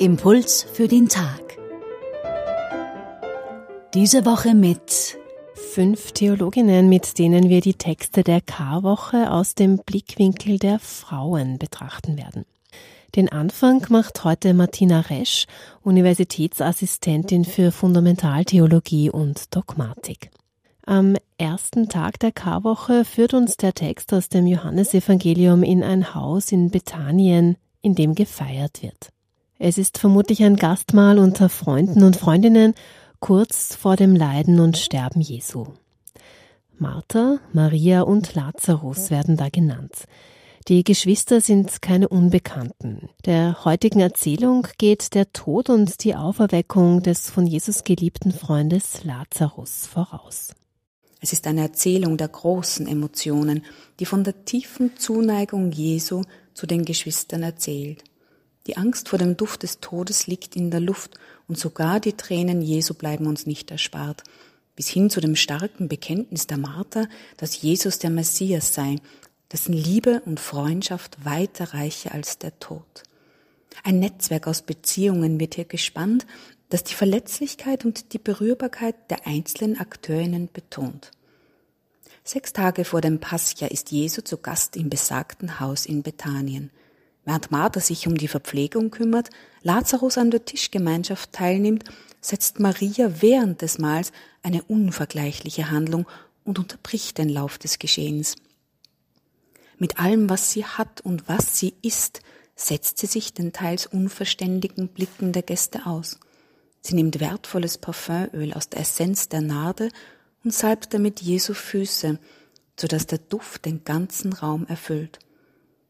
Impuls für den Tag. Diese Woche mit fünf Theologinnen, mit denen wir die Texte der Karwoche aus dem Blickwinkel der Frauen betrachten werden. Den Anfang macht heute Martina Resch, Universitätsassistentin für Fundamentaltheologie und Dogmatik. Am ersten Tag der Karwoche führt uns der Text aus dem Johannesevangelium in ein Haus in Bethanien, in dem gefeiert wird. Es ist vermutlich ein Gastmahl unter Freunden und Freundinnen kurz vor dem Leiden und Sterben Jesu. Martha, Maria und Lazarus werden da genannt. Die Geschwister sind keine Unbekannten. Der heutigen Erzählung geht der Tod und die Auferweckung des von Jesus geliebten Freundes Lazarus voraus. Es ist eine Erzählung der großen Emotionen, die von der tiefen Zuneigung Jesu zu den Geschwistern erzählt. Die Angst vor dem Duft des Todes liegt in der Luft und sogar die Tränen Jesu bleiben uns nicht erspart. Bis hin zu dem starken Bekenntnis der Martha, dass Jesus der Messias sei, dessen Liebe und Freundschaft weiter reiche als der Tod. Ein Netzwerk aus Beziehungen wird hier gespannt, das die Verletzlichkeit und die Berührbarkeit der einzelnen Akteurinnen betont. Sechs Tage vor dem Pascha ist Jesu zu Gast im besagten Haus in Bethanien. Während Martha sich um die Verpflegung kümmert, Lazarus an der Tischgemeinschaft teilnimmt, setzt Maria während des Mahls eine unvergleichliche Handlung und unterbricht den Lauf des Geschehens. Mit allem, was sie hat und was sie ist, setzt sie sich den teils unverständigen Blicken der Gäste aus. Sie nimmt wertvolles Parfümöl aus der Essenz der Narde und salbt damit Jesu Füße, so dass der Duft den ganzen Raum erfüllt.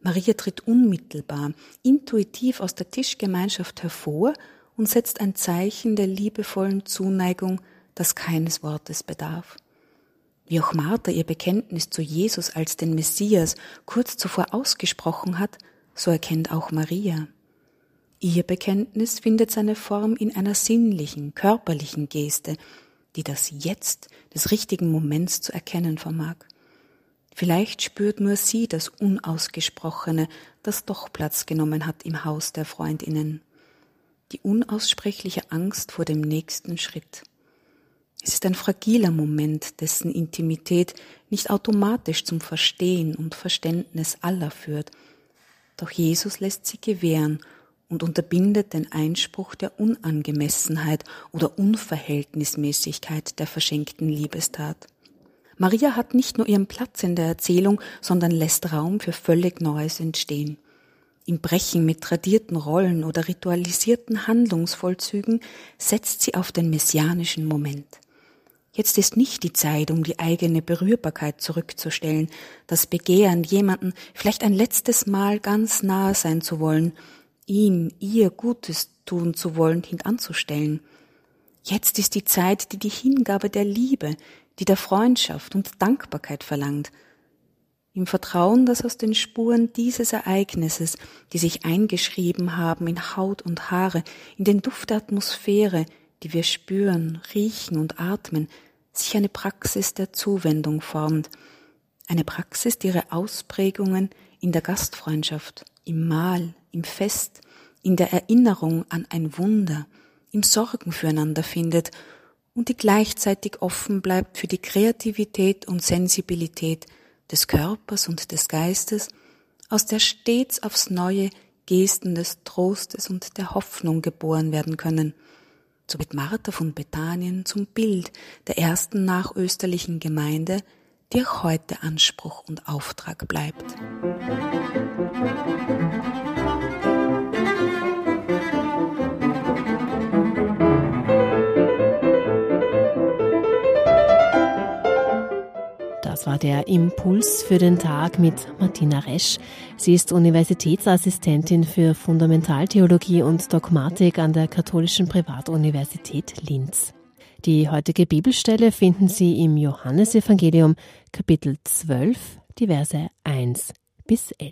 Maria tritt unmittelbar, intuitiv aus der Tischgemeinschaft hervor und setzt ein Zeichen der liebevollen Zuneigung, das keines Wortes bedarf. Wie auch Martha ihr Bekenntnis zu Jesus als den Messias kurz zuvor ausgesprochen hat, so erkennt auch Maria. Ihr Bekenntnis findet seine Form in einer sinnlichen, körperlichen Geste, die das Jetzt des richtigen Moments zu erkennen vermag. Vielleicht spürt nur sie das Unausgesprochene, das doch Platz genommen hat im Haus der Freundinnen. Die unaussprechliche Angst vor dem nächsten Schritt. Es ist ein fragiler Moment, dessen Intimität nicht automatisch zum Verstehen und Verständnis aller führt. Doch Jesus lässt sie gewähren und unterbindet den Einspruch der Unangemessenheit oder Unverhältnismäßigkeit der verschenkten Liebestat. Maria hat nicht nur ihren Platz in der Erzählung, sondern lässt Raum für völlig Neues entstehen. Im Brechen mit tradierten Rollen oder ritualisierten Handlungsvollzügen setzt sie auf den messianischen Moment. Jetzt ist nicht die Zeit, um die eigene Berührbarkeit zurückzustellen, das Begehren, jemanden vielleicht ein letztes Mal ganz nahe sein zu wollen, ihm, ihr Gutes tun zu wollen, hintanzustellen. Jetzt ist die Zeit, die die Hingabe der Liebe, die der Freundschaft und Dankbarkeit verlangt. Im Vertrauen, dass aus den Spuren dieses Ereignisses, die sich eingeschrieben haben in Haut und Haare, in den Duft der Atmosphäre, die wir spüren, riechen und atmen, sich eine Praxis der Zuwendung formt, eine Praxis, die ihre Ausprägungen in der Gastfreundschaft, im Mahl, im Fest, in der Erinnerung an ein Wunder, im Sorgen füreinander findet und die gleichzeitig offen bleibt für die Kreativität und Sensibilität des Körpers und des Geistes, aus der stets aufs neue Gesten des Trostes und der Hoffnung geboren werden können. So wird Martha von Bethanien zum Bild der ersten nachösterlichen Gemeinde, die auch heute Anspruch und Auftrag bleibt. Das der Impuls für den Tag mit Martina Resch. Sie ist Universitätsassistentin für Fundamentaltheologie und Dogmatik an der Katholischen Privatuniversität Linz. Die heutige Bibelstelle finden Sie im Johannesevangelium Kapitel 12, die Verse 1 bis 11.